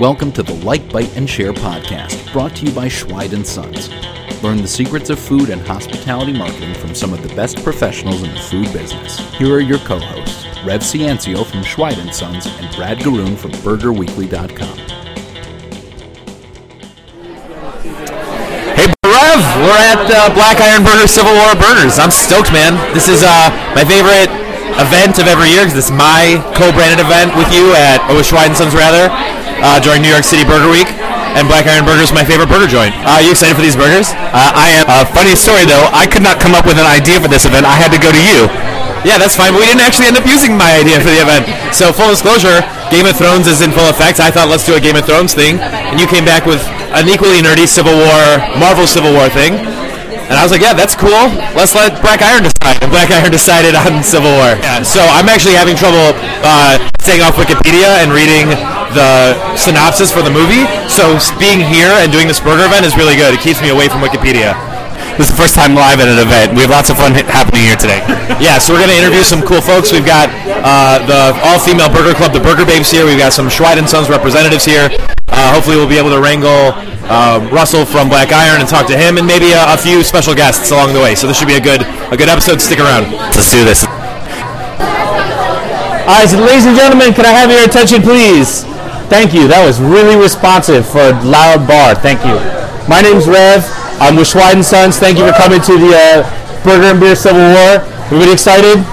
Welcome to the Like, Bite, and Share podcast, brought to you by Schweid & Sons. Learn the secrets of food and hospitality marketing from some of the best professionals in the food business. Here are your co-hosts, Rev Ciancio from Schweid & Sons and Brad Gruno from BurgerWeekly.com. Hey, Rev, we're at uh, Black Iron Burger Civil War Burgers. I'm stoked, man. This is uh, my favorite event of every year because it's my co-branded event with you at oh, Schweid & Sons, rather uh, during New York City Burger Week. And Black Iron Burger is my favorite burger joint. Uh, are you excited for these burgers? Uh, I am. Uh, funny story though, I could not come up with an idea for this event. I had to go to you. Yeah, that's fine. But we didn't actually end up using my idea for the event. So full disclosure, Game of Thrones is in full effect. I thought let's do a Game of Thrones thing, and you came back with an equally nerdy Civil War, Marvel Civil War thing. And I was like, yeah, that's cool. Let's let Black Iron decide. And Black Iron decided on Civil War. Yeah, so I'm actually having trouble uh, staying off Wikipedia and reading the synopsis for the movie. So being here and doing this burger event is really good. It keeps me away from Wikipedia. This is the first time live at an event. We have lots of fun happening here today. yeah, so we're going to interview some cool folks. We've got uh, the all-female burger club, the Burger Babes here. We've got some Schweid & Sons representatives here. Uh, hopefully we'll be able to wrangle uh, Russell from Black Iron and talk to him and maybe a, a, few special guests along the way. So this should be a good a good episode. Stick around. Let's do this. All right, so ladies and gentlemen, can I have your attention, please? Thank you. That was really responsive for a loud bar. Thank you. My name's Rev. I'm with Schweid & Sons. Thank you for coming to the uh, Burger and Beer Civil War. Everybody excited?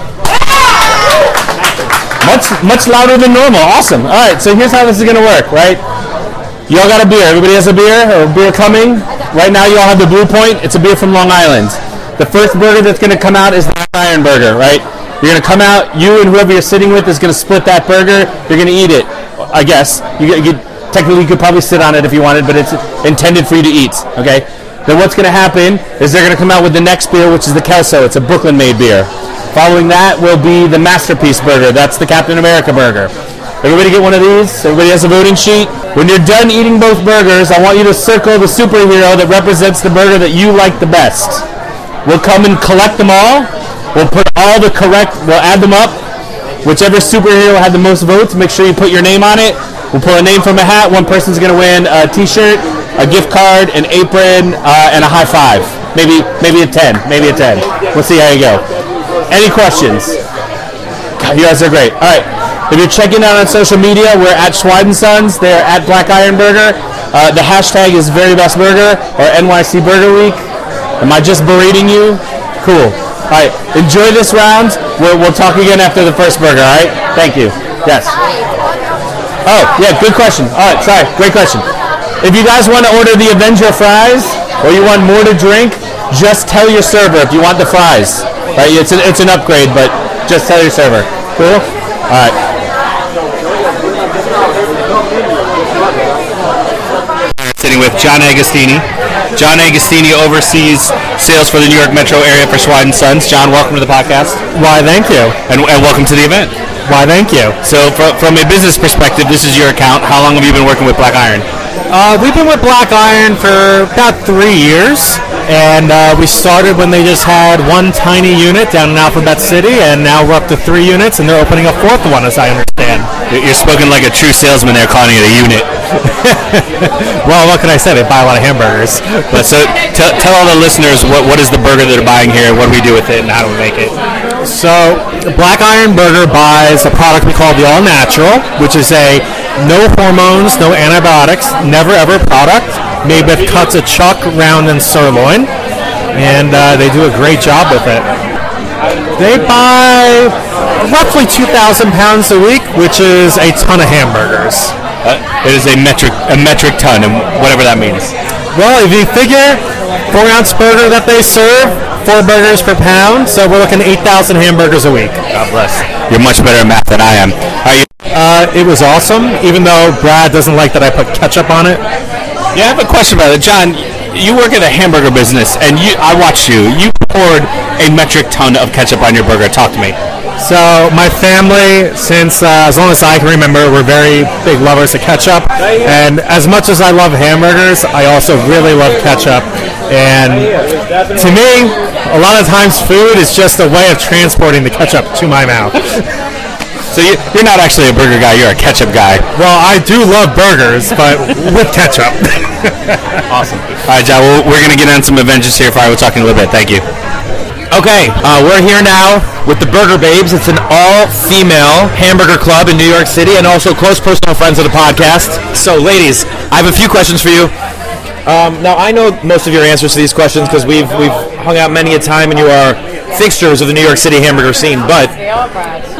Much much louder than normal. Awesome. All right, so here's how this is gonna work, right? Y'all got a beer. Everybody has a beer or a beer coming. Right now, y'all have the Blue Point. It's a beer from Long Island. The first burger that's gonna come out is the Iron Burger, right? You're gonna come out. You and whoever you're sitting with is gonna split that burger. You're gonna eat it. I guess you, you technically you could probably sit on it if you wanted, but it's intended for you to eat. Okay. Then what's going to happen is they're going to come out with the next beer, which is the Kelso. It's a Brooklyn-made beer. Following that will be the Masterpiece Burger. That's the Captain America Burger. Everybody get one of these. Everybody has a voting sheet. When you're done eating both burgers, I want you to circle the superhero that represents the burger that you like the best. We'll come and collect them all. We'll put all the correct, we'll add them up. Whichever superhero had the most votes, make sure you put your name on it. We'll pull a name from a hat. One person's going to win a t-shirt, a gift card, an apron, uh, and a high five. Maybe maybe a 10. Maybe a 10. We'll see how you go. Any questions? You guys are great. All right. If you're checking out on social media, we're at Schweid & Sons. They're at Black Iron Burger. Uh, the hashtag is Very Best Burger or NYC Burger Week. Am I just berating you? Cool. All right. Enjoy this round. We'll, we'll talk again after the first burger. All right. Thank you. Yes. Oh, yeah, good question. All right, sorry, great question. If you guys want to order the Avenger fries or you want more to drink, just tell your server if you want the fries. Right, it's an, it's an upgrade, but just tell your server. Cool? All right. Sitting with John Agostini. John Agostini oversees sales for the New York metro area for Schweid & Sons. John, welcome to the podcast. Why, thank you. And, and welcome to the event. Why, thank you. So, from, from a business perspective, this is your account. How long have you been working with Black Iron? Uh, we've been with Black Iron for about three years, and uh, we started when they just had one tiny unit down in Alphabet City, and now we're up to three units, and they're opening a fourth one, as I understand. You're spoken like a true salesman there, calling it a unit. well, what can I say? They buy a lot of hamburgers. But so, t- tell all the listeners what, what is the burger that they're buying here, and what do we do with it, and how do we make it? So, Black Iron Burger buys a product we call the All Natural, which is a no hormones, no antibiotics, never ever product made with cuts a chuck, round, and sirloin. And uh, they do a great job with it. They buy roughly 2,000 pounds a week, which is a ton of hamburgers. Uh, it is a metric a metric ton, and whatever that means. Well, if you figure four ounce burger that they serve, four burgers per pound, so we're looking at 8,000 hamburgers a week. God bless. You're much better at math than I am. Are you? Uh, it was awesome, even though Brad doesn't like that I put ketchup on it. Yeah, I have a question about it, John. You work at a hamburger business, and you I watched you. You poured a metric ton of ketchup on your burger. Talk to me. So my family, since uh, as long as I can remember, we're very big lovers of ketchup. And as much as I love hamburgers, I also really love ketchup. And to me, a lot of times food is just a way of transporting the ketchup to my mouth. So you, you're not actually a burger guy. You're a ketchup guy. Well, I do love burgers, but with ketchup. Awesome. All right, John. Well, we're gonna get on some Avengers here. Fire. We'll talk in a little bit. Thank you. Okay, uh, we're here now with the Burger Babes. It's an all-female hamburger club in New York City, and also close personal friends of the podcast. So, ladies, I have a few questions for you. Um, now, I know most of your answers to these questions because we've we've hung out many a time, and you are fixtures of the New York City hamburger scene. But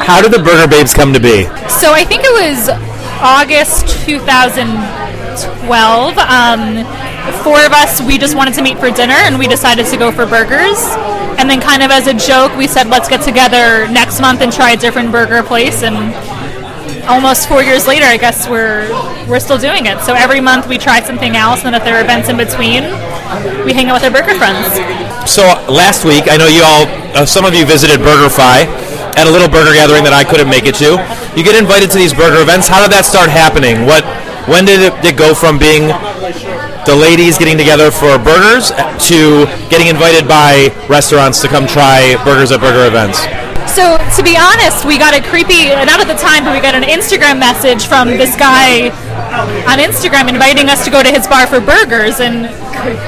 how did the Burger Babes come to be? So I think it was August 2012. Um, four of us, we just wanted to meet for dinner, and we decided to go for burgers. And then, kind of as a joke, we said, "Let's get together next month and try a different burger place." And almost four years later, I guess we're we're still doing it. So every month we try something else, and if there are events in between, we hang out with our burger friends. So last week, I know you all, uh, some of you visited BurgerFi at a little burger gathering that I couldn't make it to. You get invited to these burger events. How did that start happening? What, when did it, it go from being the ladies getting together for burgers to getting invited by restaurants to come try burgers at burger events? So to be honest, we got a creepy not at the time, but we got an Instagram message from this guy on Instagram inviting us to go to his bar for burgers. And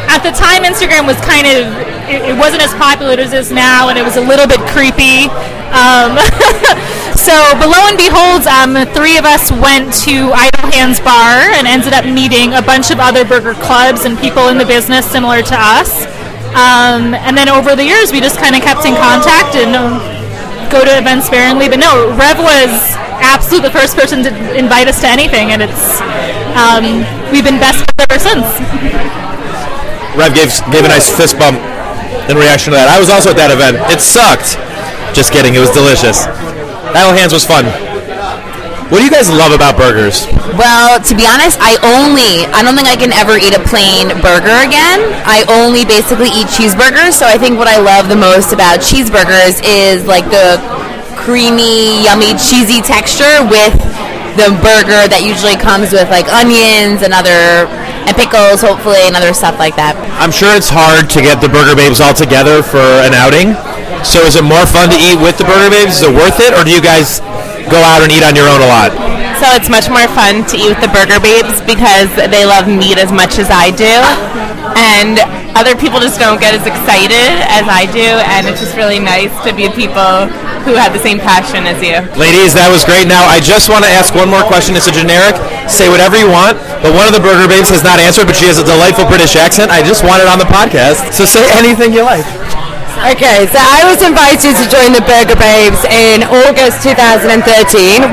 at the time, Instagram was kind of it, it wasn't as popular as it is now, and it was a little bit creepy. Um, so, lo and behold, um, three of us went to Idle Hands Bar and ended up meeting a bunch of other burger clubs and people in the business similar to us. Um, and then over the years, we just kind of kept in contact and um, go to events sparingly. But no, Rev was absolutely the first person to invite us to anything, and it's um, we've been best ever since. Rev gave, gave a nice fist bump in reaction to that. I was also at that event. It sucked. Just kidding. It was delicious. Idle Hands was fun. What do you guys love about burgers? Well, to be honest, I only, I don't think I can ever eat a plain burger again. I only basically eat cheeseburgers, so I think what I love the most about cheeseburgers is like the creamy, yummy, cheesy texture with the burger that usually comes with like onions and other, and pickles hopefully, and other stuff like that. I'm sure it's hard to get the Burger Babes all together for an outing. So is it more fun to eat with the Burger Babes? Is it worth it? Or do you guys go out and eat on your own a lot? So it's much more fun to eat with the Burger Babes because they love meat as much as I do. And other people just don't get as excited as I do. And it's just really nice to be with people who have the same passion as you. Ladies, that was great. Now, I just want to ask one more question. It's a generic. Say whatever you want. But one of the Burger Babes has not answered, but she has a delightful British accent. I just want it on the podcast. So say anything you like. Okay, so I was invited to join the Burger Babes in August 2013,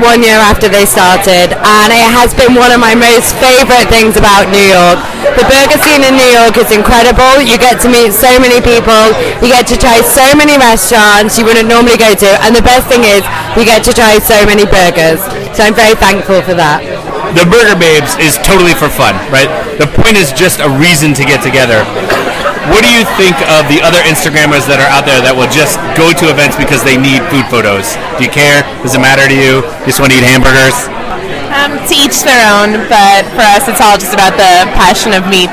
one year after they started, and it has been one of my most favourite things about New York. The burger scene in New York is incredible. You get to meet so many people, you get to try so many restaurants you wouldn't normally go to, and the best thing is you get to try so many burgers. So I'm very thankful for that. The Burger Babes is totally for fun, right? The point is just a reason to get together. What do you think of the other Instagrammers that are out there that will just go to events because they need food photos? Do you care? Does it matter to you? You just want to eat hamburgers? Um, to each their own, but for us, it's all just about the passion of meat.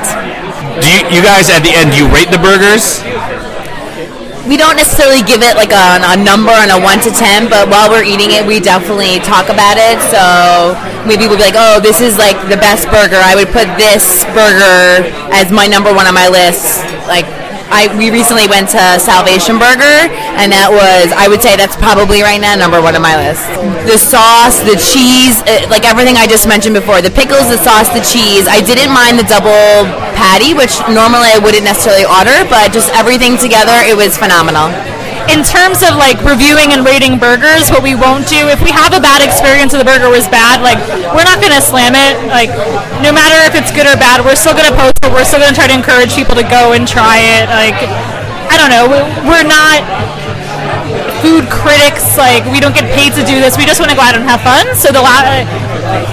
Do you, you guys at the end, do you rate the burgers? we don't necessarily give it like a, a number on a 1 to 10 but while we're eating it we definitely talk about it so maybe we'll be like oh this is like the best burger i would put this burger as my number one on my list like I, we recently went to Salvation Burger, and that was, I would say that's probably right now number one on my list. The sauce, the cheese, uh, like everything I just mentioned before, the pickles, the sauce, the cheese. I didn't mind the double patty, which normally I wouldn't necessarily order, but just everything together, it was phenomenal. In terms of like reviewing and rating burgers, what we won't do if we have a bad experience and the burger was bad, like we're not gonna slam it. Like no matter if it's good or bad, we're still gonna post it. We're still gonna try to encourage people to go and try it. Like I don't know, we're not food critics. Like we don't get paid to do this. We just want to go out and have fun. So the la-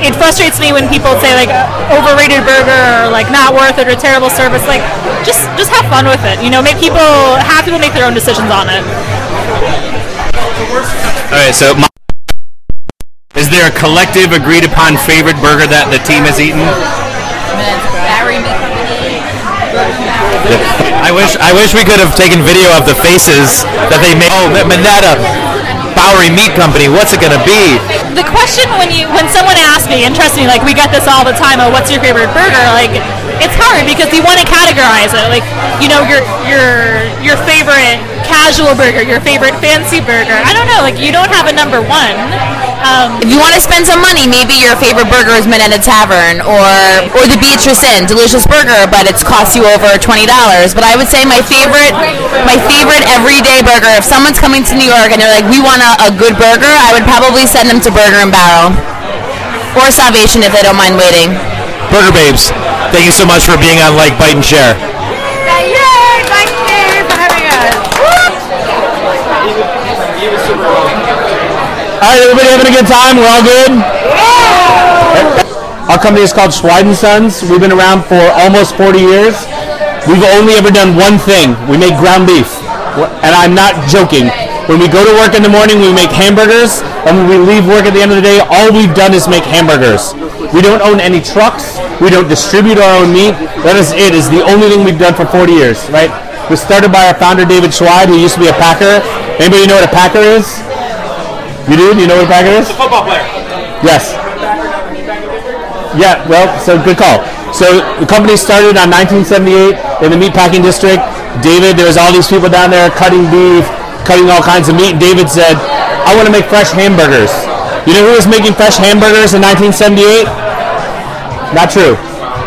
it frustrates me when people say like overrated burger or like not worth it or terrible service. Like just just have fun with it. You know, make people have people make their own decisions on it. All right, so my, is there a collective agreed upon favorite burger that the team has eaten? I wish I wish we could have taken video of the faces that they made. Oh, Minetta. Bowery Meat Company. What's it gonna be? The question when you when someone asks me, and trust me, like we get this all the time. Oh, what's your favorite burger? Like it's hard because you want to categorize it. Like you know your your your favorite casual burger, your favorite fancy burger. I don't know. Like you don't have a number one. Um, If you want to spend some money, maybe your favorite burger is Minetta Tavern or or the Beatrice Inn, delicious burger, but it's cost you over twenty dollars. But I would say my favorite my favorite everyday burger. If someone's coming to New York and they're like, we want a, a good burger, I would probably send them to Burger and Barrel or Salvation if they don't mind waiting. Burger Babes, thank you so much for being on Like, Bite, and Share. Yay! Thank you for having us. All right, everybody having a good time? We're all good? Our company is called Schweid & Sons. We've been around for almost 40 years. We've only ever done one thing. We make ground beef. And I'm not joking. When we go to work in the morning, we make hamburgers. And when we leave work at the end of the day, all we've done is make hamburgers. We don't own any trucks. We don't distribute our own meat. That is it. Is the only thing we've done for 40 years, right? It was started by our founder, David Schweid, who used to be a Packer. Anybody know what a Packer is? You do? Do you know what a Packer is? It's a Football player. Yes. Yeah, well, so good call. So the company started on 1978 in the meatpacking district. David, there was all these people down there cutting beef, cutting all kinds of meat. David said, I want to make fresh hamburgers. You know who was making fresh hamburgers in 1978? Not true.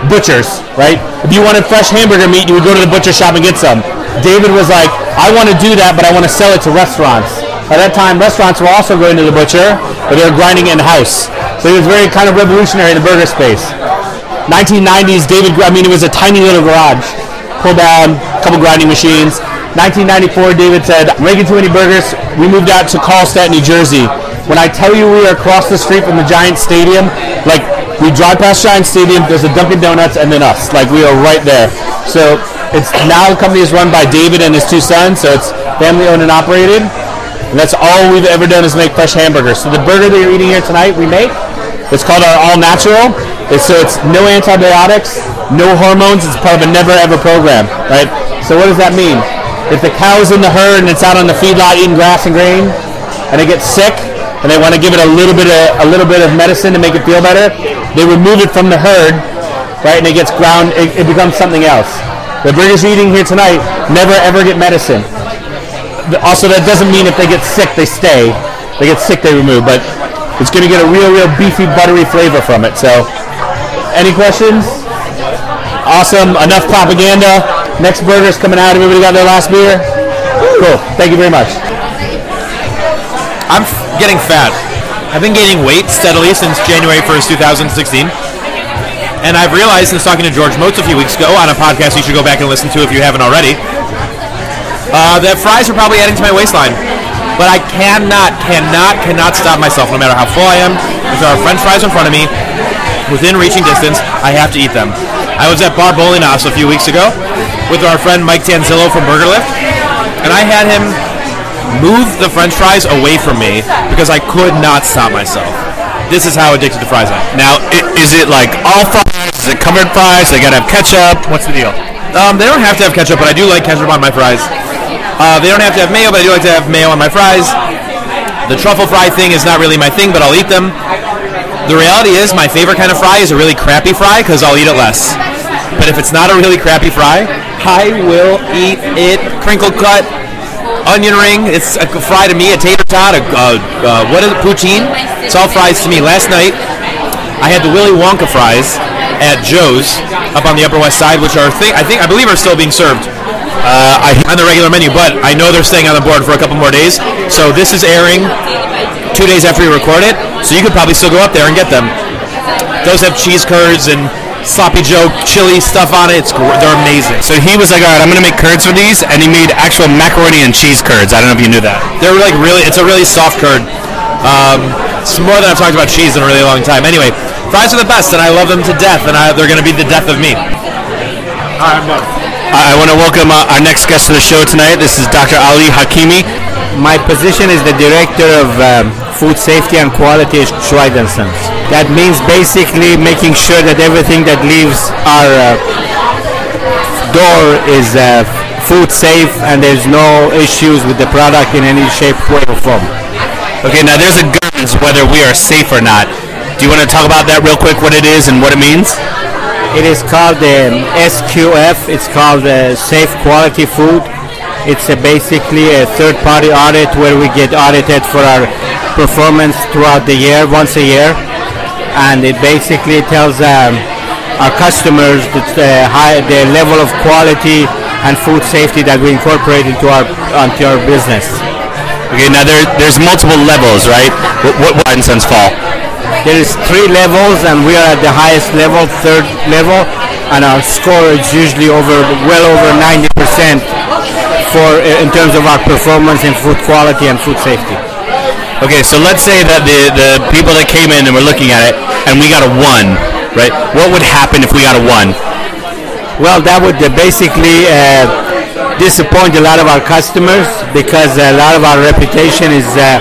Butchers, right? If you wanted fresh hamburger meat, you would go to the butcher shop and get some. David was like, I want to do that, but I want to sell it to restaurants. At that time, restaurants were also going to the butcher, but they were grinding in house. So he was very kind of revolutionary in the burger space. 1990s, David, I mean, it was a tiny little garage. Pulled down, couple grinding machines. 1994, David said, I'm making too many burgers. We moved out to Carlstadt, New Jersey. When I tell you we are across the street from the Giant Stadium, like we drive past Giant Stadium, there's a Dunkin' Donuts, and then us. Like we are right there. So it's now the company is run by David and his two sons, so it's family owned and operated. And that's all we've ever done is make fresh hamburgers. So the burger that you're eating here tonight, we make. It's called our all natural. It's, so it's no antibiotics, no hormones. It's part of a never ever program, right? So what does that mean? If the cow's in the herd and it's out on the feedlot eating grass and grain, and it gets sick, and they want to give it a little bit of a little bit of medicine to make it feel better, they remove it from the herd, right? And it gets ground. It, it becomes something else. The burgers eating here tonight never ever get medicine also that doesn't mean if they get sick they stay. They get sick they remove, but it's going to get a real, real beefy, buttery flavor from it. So, any questions? Awesome. Enough propaganda. Next burger's coming out. Everybody got their last beer? Cool. Thank you very much. I'm getting fat. I've been gaining weight steadily since January 1st, 2016. And I've realized since talking to George Motz a few weeks ago on a podcast you should go back and listen to if you haven't already, uh, that fries are probably adding to my waistline. But I cannot, cannot, cannot stop myself no matter how full I am. If there are french fries in front of me, within reaching distance, I have to eat them. I was at Bar Bolinas a few weeks ago with our friend Mike Tanzillo from Burger Lift, and I had him move the french fries away from me because I could not stop myself. This is how addicted to fries I am. Now, is it like all fries? Is it covered fries? They gotta have ketchup. What's the deal? Um, they don't have to have ketchup, but I do like ketchup on my fries. Uh, they don't have to have mayo, but I do like to have mayo on my fries. The truffle fry thing is not really my thing, but I'll eat them. The reality is, my favorite kind of fry is a really crappy fry because I'll eat it less. But if it's not a really crappy fry, I will eat it. Crinkle cut, onion ring. It's a fry to me. A tater tot. A what is it? Poutine. It's all fries to me. Last night, I had the Willy Wonka fries at Joe's up on the Upper West Side, which are I think I believe are still being served uh, on the regular menu. But I know they're staying on the board for a couple more days. So this is airing two days after we record it. So you could probably still go up there and get them. Those have cheese curds and sloppy Joe chili stuff on it. It's gr- they're amazing. So he was like, all right, I'm gonna make curds for these, and he made actual macaroni and cheese curds. I don't know if you knew that. They're like really, it's a really soft curd. Um, it's more than I've talked about cheese in a really long time. Anyway, fries are the best, and I love them to death, and I, they're going to be the death of me. Alright, I want to welcome uh, our next guest to the show tonight. This is Dr. Ali Hakimi. My position is the director of um, food safety and quality at Schweid & Sons. That means basically making sure that everything that leaves our uh, door is uh, food safe and there's no issues with the product in any shape, way, or form. Okay, now there's a guns whether we are safe or not. Do you want to talk about that real quick? What it is and what it means? It is called um, SQF. It's called uh, Safe Quality Food. It's uh, basically a third-party audit where we get audited for our performance throughout the year, once a year, and it basically tells um, our customers the, uh, high, the level of quality and food safety that we incorporate into our onto our business. Okay, now there, there's multiple levels, right? What, what, what Sons fall? There is three levels, and we are at the highest level, third level, and our score is usually over well over 90% for in terms of our performance in food quality and food safety. Okay, so let's say that the, the people that came in and were looking at it, and we got a one, right? What would happen if we got a one? Well, that would uh, basically uh, disappoint a lot of our customers because a lot of our reputation is uh,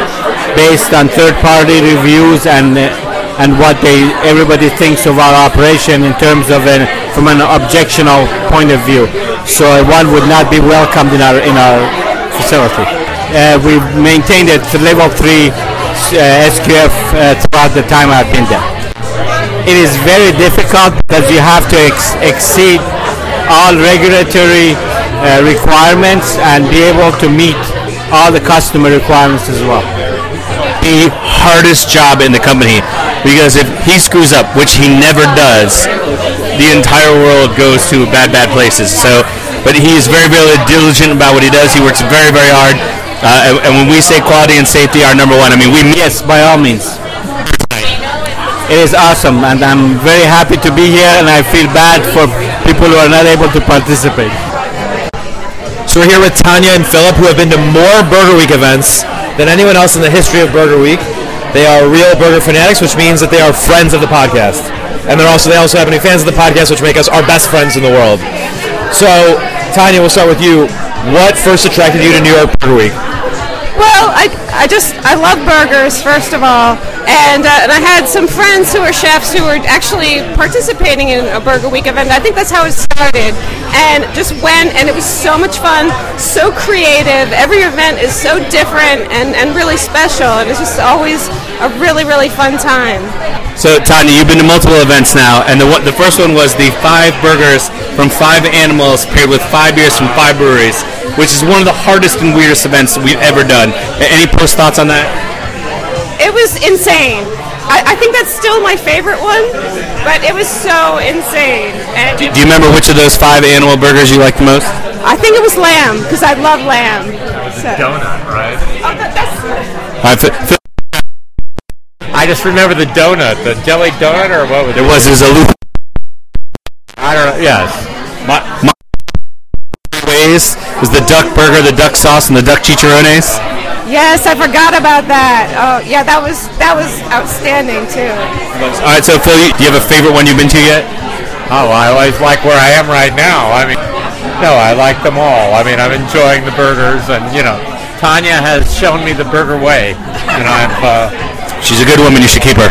based on third-party reviews and uh, and what they everybody thinks of our operation in terms of an from an objectional point of view. So one would not be welcomed in our in our facility. Uh, we've maintained it to level three uh, SQF uh, throughout the time I've been there. It is very difficult because you have to ex- exceed all regulatory uh, requirements and be able to meet all the customer requirements as well. The hardest job in the company because if he screws up, which he never does, the entire world goes to bad, bad places. So, but he is very, very diligent about what he does. He works very, very hard. Uh, and, and when we say quality and safety are number one, I mean we Yes, by all means. It is awesome, and I'm very happy to be here, and I feel bad for people who are not able to participate. So we're here with Tanya and Philip, who have been to more Burger Week events than anyone else in the history of Burger Week. They are real burger fanatics, which means that they are friends of the podcast, and they're also they also have any fans of the podcast, which make us our best friends in the world. So, Tanya, we'll start with you. What first attracted you to New York Burger Week? Well, I, I just I love burgers first of all, and uh, and I had some friends who are chefs who were actually participating in a Burger Week event. I think that's how it started, and just went, and it was so much fun, so creative. Every event is so different and, and really special, and it's just always a really really fun time. So Tanya, you've been to multiple events now, and the one, the first one was the five burgers from five animals paired with five beers from five breweries, which is one of the hardest and weirdest events we've ever done. Any post thoughts on that? It was insane. I, I think that's still my favorite one, but it was so insane. And Do you remember which of those five animal burgers you liked the most? I think it was lamb because I love lamb. So. Donut, right? Oh, that, that's All right, Phil- Phil- I just remember the donut, the jelly donut, or what was it? It was his aloof I don't know. Yes. My, my ways was the duck burger, the duck sauce, and the duck chicharrones. Yes, I forgot about that. Oh, yeah, that was that was outstanding too. All right, so Phil, you- do you have a favorite one you've been to yet? oh, I always like where I am right now. I mean, no, I like them all. I mean, I'm enjoying the burgers, and you know, Tanya has shown me the burger way, and I've. Uh, She's a good woman. You should keep her.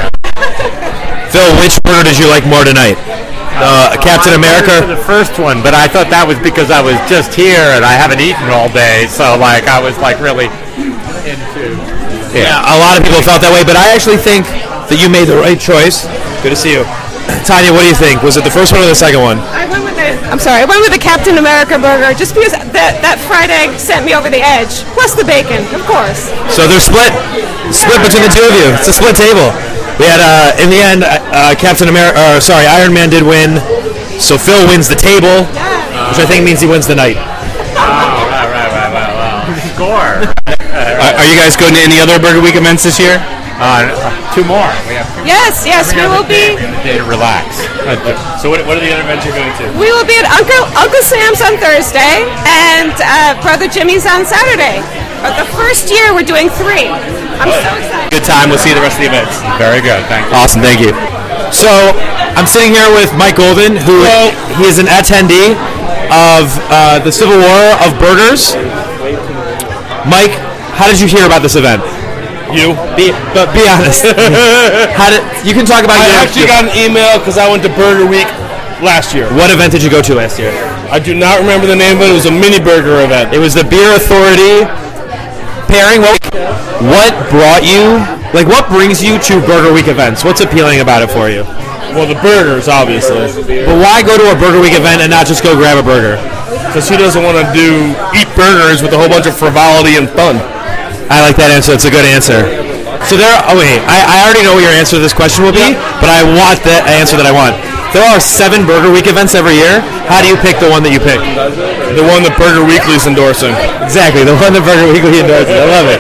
Phil, which burger did you like more tonight? Uh, Captain I America. for the first one, but I thought that was because I was just here and I haven't eaten all day, so like I was like really into. Yeah, a lot of people felt that way, but I actually think that you made the right choice. Good to see you. Tanya, what do you think? Was it the first one or the second one? I went with the I'm sorry, I went with the Captain America burger just because that that fried egg sent me over the edge. Plus the bacon, of course. So they're split, split between the two of you. It's a split table. We had, uh, in the end, uh, uh, Captain America, or sorry, Iron Man did win. So Phil wins the table, which I think means he wins the night. Oh, right, right, right, right, right. Score. Are, are you guys going to any other Burger Week events this year? Uh, two more. We have two Yes, yes, we will be We day to relax. So what, what are the other events you're going to? we will be at Uncle Uncle Sam's on Thursday and uh, Brother Jimmy's on Saturday. But the first year we're doing three. I'm so excited. Good time. We'll see you the rest of the events. Very good. Thank you. Awesome. Thank you. So I'm sitting here with Mike Golden, who he is an attendee of uh, the Civil War of Burgers. Mike, how did you hear about this event? You? Be, but be honest. how did you can talk about I your, actually got an email because I went to Burger Week last year. what event did you go to last year? I do not remember the name, but it was a mini burger event. It was the Beer Authority pairing. What, what brought you? Like, what brings you to Burger Week events? What's appealing about it for you? Well, the burgers, obviously. But why go to a Burger Week event and not just go grab a burger? Because who doesn't want to do eat burgers with a whole bunch of frivolity and fun? I like that answer. It's a good answer. So there. Oh wait, I, I already know what your answer to this question will be, but I want the answer that I want. There are seven Burger Week events every year. How do you pick the one that you pick? The one that Burger Weekly's endorsing. Exactly, the one that Burger Weekly endorses. I love it.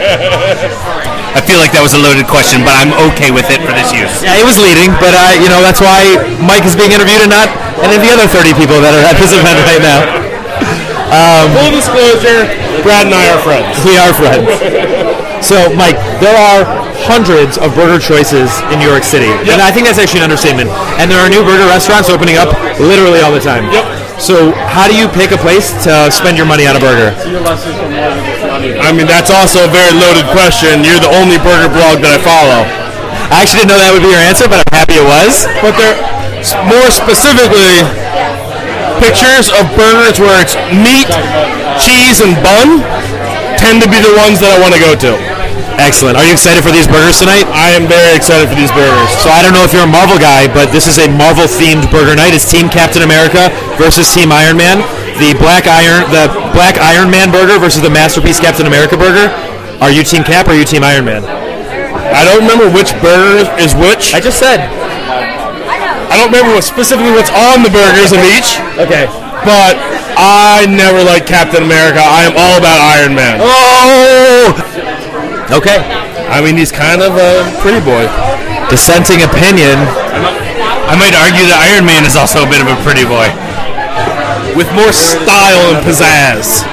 I feel like that was a loaded question, but I'm okay with it for this use. Yeah, it was leading, but uh, you know that's why Mike is being interviewed and not any of the other 30 people that are at this event right now. Um, Full disclosure, Brad and I are friends. We are friends. So, Mike, there are hundreds of burger choices in New York City, and I think that's actually an understatement. And there are new burger restaurants opening up literally all the time. Yep. So, how do you pick a place to spend your money on a burger? I mean, that's also a very loaded question. You're the only burger blog that I follow. I actually didn't know that would be your answer, but I'm happy it was. But they're more specifically pictures of burgers where it's meat, cheese, and bun tend to be the ones that I want to go to. Excellent. Are you excited for these burgers tonight? I am very excited for these burgers. So I don't know if you're a Marvel guy, but this is a Marvel themed burger night. It's Team Captain America versus Team Iron Man. The Black Iron the Black Iron Man burger versus the Masterpiece Captain America burger. Are you Team Cap or are you Team Iron Man? I don't remember which burger is which. I just said. I don't remember what specifically what's on the burgers of each. Okay. But I never liked Captain America. I am all about Iron Man. Oh. Okay. I mean, he's kind of a pretty boy. Dissenting opinion. I might argue that Iron Man is also a bit of a pretty boy. With more style and pizzazz.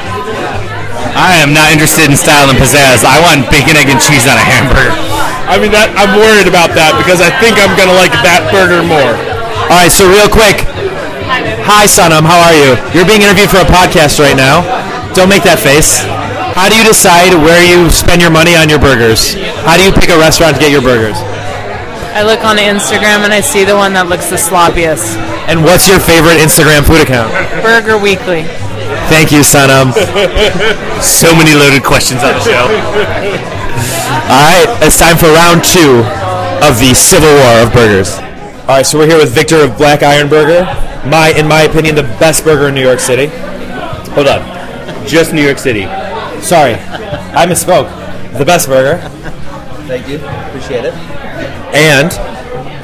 I am not interested in style and pizzazz. I want bacon, egg, and cheese on a hamburger. I mean, that I'm worried about that because I think I'm gonna like that burger more. All right, so real quick. Hi, Sonam. How are you? You're being interviewed for a podcast right now. Don't make that face. How do you decide where you spend your money on your burgers? How do you pick a restaurant to get your burgers? I look on Instagram and I see the one that looks the sloppiest. And what's your favorite Instagram food account? Burger Weekly. Thank you, Sonam. so many loaded questions on the show. All right, it's time for round two of the Civil War of burgers. All right, so we're here with Victor of Black Iron Burger. My, in my opinion, the best burger in New York City. Hold on, just New York City. Sorry, I misspoke. The best burger. Thank you. Appreciate it. And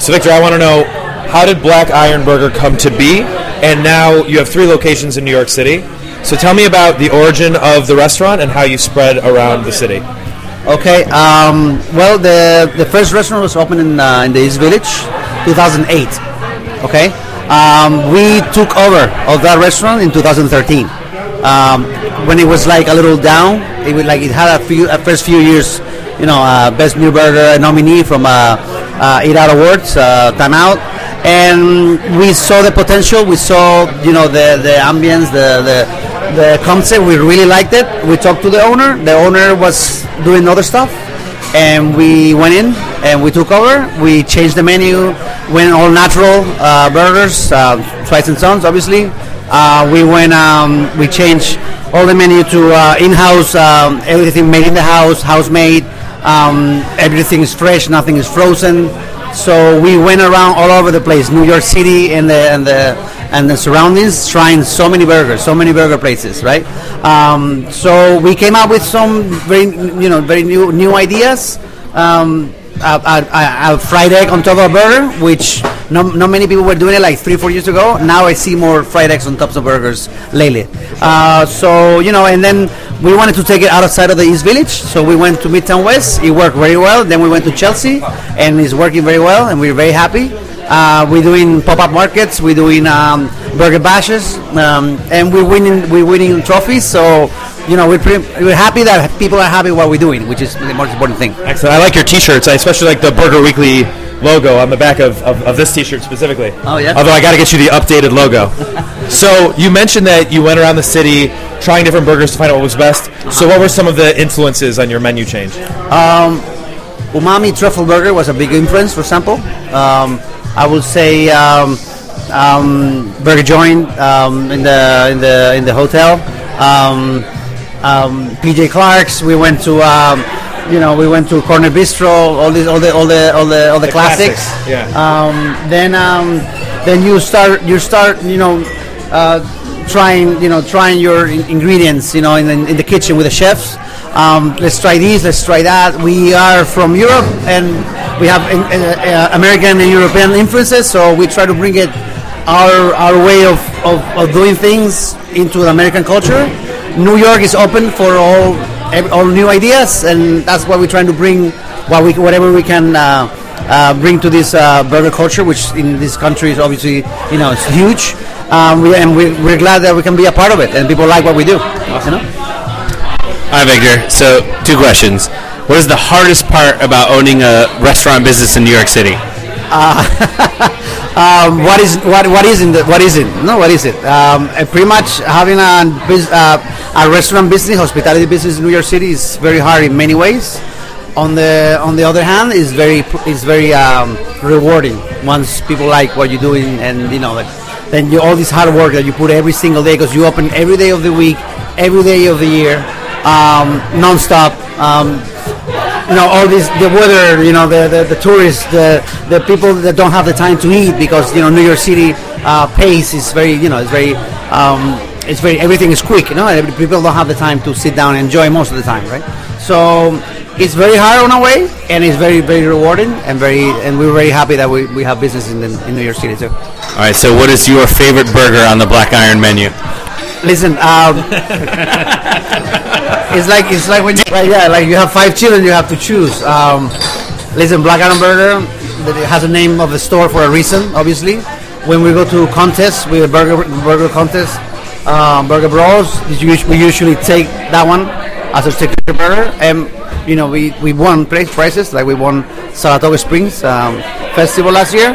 so, Victor, I want to know how did Black Iron Burger come to be? And now you have three locations in New York City. So tell me about the origin of the restaurant and how you spread around the city. Okay. Um, well, the the first restaurant was opened in uh, in the East Village, 2008. Okay. Um, we took over of that restaurant in 2013. Um, when it was like a little down, it was like it had a few first few years, you know, uh, best new burger nominee from uh, uh, Eat Out Awards, uh, Time Out, and we saw the potential. We saw, you know, the the ambience, the the the concept. We really liked it. We talked to the owner. The owner was doing other stuff, and we went in and we took over. We changed the menu, went all natural uh, burgers, uh, Schweid and Sons, obviously. Uh, we went, um, we changed all the menu to uh, in-house, um, everything made in the house, house made. Um, everything is fresh, nothing is frozen. So we went around all over the place, New York City and the and the and the surroundings, trying so many burgers, so many burger places, right? Um, so we came up with some very you know very new new ideas. Um, a, a, a fried egg on top of a burger, which not, not many people were doing it like three, four years ago. Now I see more fried eggs on tops of burgers lately. Uh, so, you know, and then we wanted to take it outside of the East Village. So we went to Midtown West. It worked very well. Then we went to Chelsea, and it's working very well, and we're very happy. Uh, we're doing pop-up markets. We're doing um, burger bashes, um, and we're winning. We're winning trophies. So you know, we're pretty, we're happy that people are happy what we're doing, which is the most important thing. Excellent. I like your T-shirts. I especially like the Burger Weekly logo on the back of, of, of this T-shirt specifically. Oh yeah. Although I got to get you the updated logo. so you mentioned that you went around the city trying different burgers to find out what was best. So what were some of the influences on your menu change? Um, umami truffle burger was a big influence, for example. Um, I would say um, um, burger joint um, in the in the in the hotel. Um, PJ Clarke's. We went to, um, you know, we went to Corner Bistro. All these, all the, all the, all the, all the, The classics. classics, yeah. Um, then, um, then you start, you start, you know, uh, trying, you know, trying your in- ingredients, you know, in the, in the kitchen with the chefs. Um, let's try these. Let's try that. We are from Europe, and we have uh, uh, American and European influences, so we try to bring it our our way of, of, of doing things into the American culture. New York is open for all all new ideas, and that's why we're trying to bring what we whatever we can uh, uh, bring to this uh, burger culture, which in this country is obviously you know it's huge. Um, we, and we, we're glad that we can be a part of it, and people like what we do. You know? All right, Victor. So, two questions. What is the hardest part about owning a restaurant business in New York City? Uh, um, what is what what isn't it? what is it? No, what is it? Um, uh, pretty much having a bus- a restaurant business, hospitality business in New York City is very hard in many ways. On the on the other hand, is very is very um, rewarding once people like what you're doing, and you know then you all this hard work that you put every single day because you open every day of the week, every day of the year, um, nonstop. Um, you know all this the weather you know the, the, the tourists the the people that don't have the time to eat because you know New York City uh, pace is very you know it's very um, it's very everything is quick you know people don't have the time to sit down and enjoy most of the time right? So it's very hard on our way and it's very very rewarding and very and we're very happy that we, we have business in, the, in New York City too. All right. So, what is your favorite burger on the Black Iron menu? listen um, it's like it's like when you like, yeah like you have five children you have to choose. Um, listen black iron burger it has a name of the store for a reason obviously. When we go to contests with a burger burger contest um, burger bros we usually take that one as a signature burger and you know we, we won place prizes like we won Saratoga Springs um, festival last year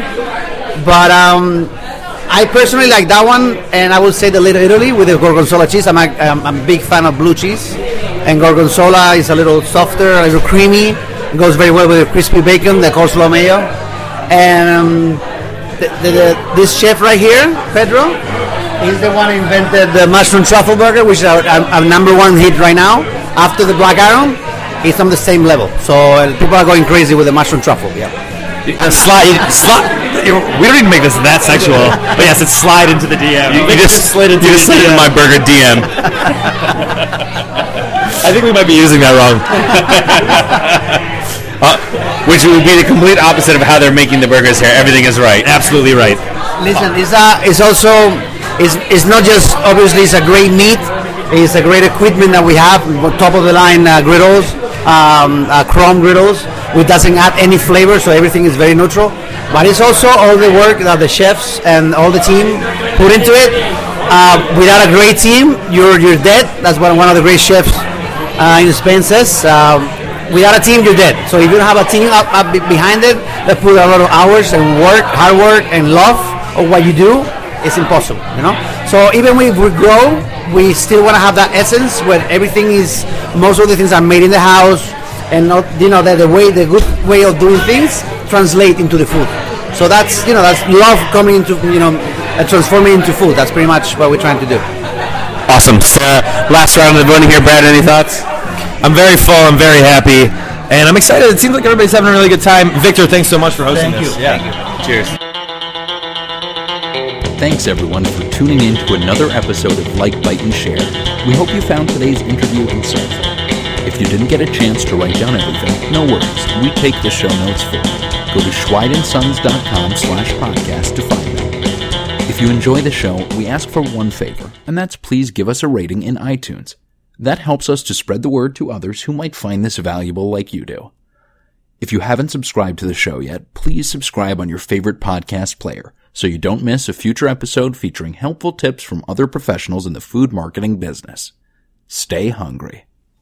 but um, I personally like that one, and I would say the Little Italy with the gorgonzola cheese. I'm a, I'm I'm a big fan of blue cheese, and gorgonzola is a little softer, a little creamy. It goes very well with the crispy bacon, the coleslaw mayo, and um, the, the, the, this chef right here, Pedro, he's the one who invented the mushroom truffle burger, which is our, our, our number one hit right now. After the Black Iron, it's on the same level. So uh, people are going crazy with the mushroom truffle. Yeah. Uh, slide, slide. We don't even make this that sexual. But yes, it's slide into the DM. You, you just slid into, you just slid into my burger DM. I think we might be using that wrong. uh, which would be the complete opposite of how they're making the burgers here. Everything is right. Absolutely right. Listen, it's a, it's also it's, it's not just obviously it's a great meat. It's a great equipment that we have, top of the line uh, griddles, um, uh, chrome griddles, which doesn't add any flavor, so everything is very neutral. But it's also all the work that the chefs and all the team put into it. Uh, without a great team, you're you're dead. That's what one of the great chefs uh, in Spain says. Um, without a team, you're dead. So if you don't have a team up, up behind it that put a lot of hours and work, hard work and love of what you do, it's impossible. You know. So even if we grow, we still want to have that essence where everything is. Most of the things are made in the house, and not you know that the way the good way of doing things translate into the food. So that's you know that's love coming into you know uh, transforming into food. That's pretty much what we're trying to do. Awesome. So, uh, last round of the voting here, Brad. Any thoughts? I'm very full. I'm very happy, and I'm excited. It seems like everybody's having a really good time. Victor, thanks so much for hosting Thank this. you. Yeah. Thank Cheers. Thanks everyone for tuning in to another episode of Like, Bite, and Share. We hope you found today's interview insightful. If you didn't get a chance to write down everything, no worries. We take the show notes for you. Go to schweidensons.com slash podcast to find them. If you enjoy the show, we ask for one favor, and that's please give us a rating in iTunes. That helps us to spread the word to others who might find this valuable like you do. If you haven't subscribed to the show yet, please subscribe on your favorite podcast player so you don't miss a future episode featuring helpful tips from other professionals in the food marketing business. Stay hungry.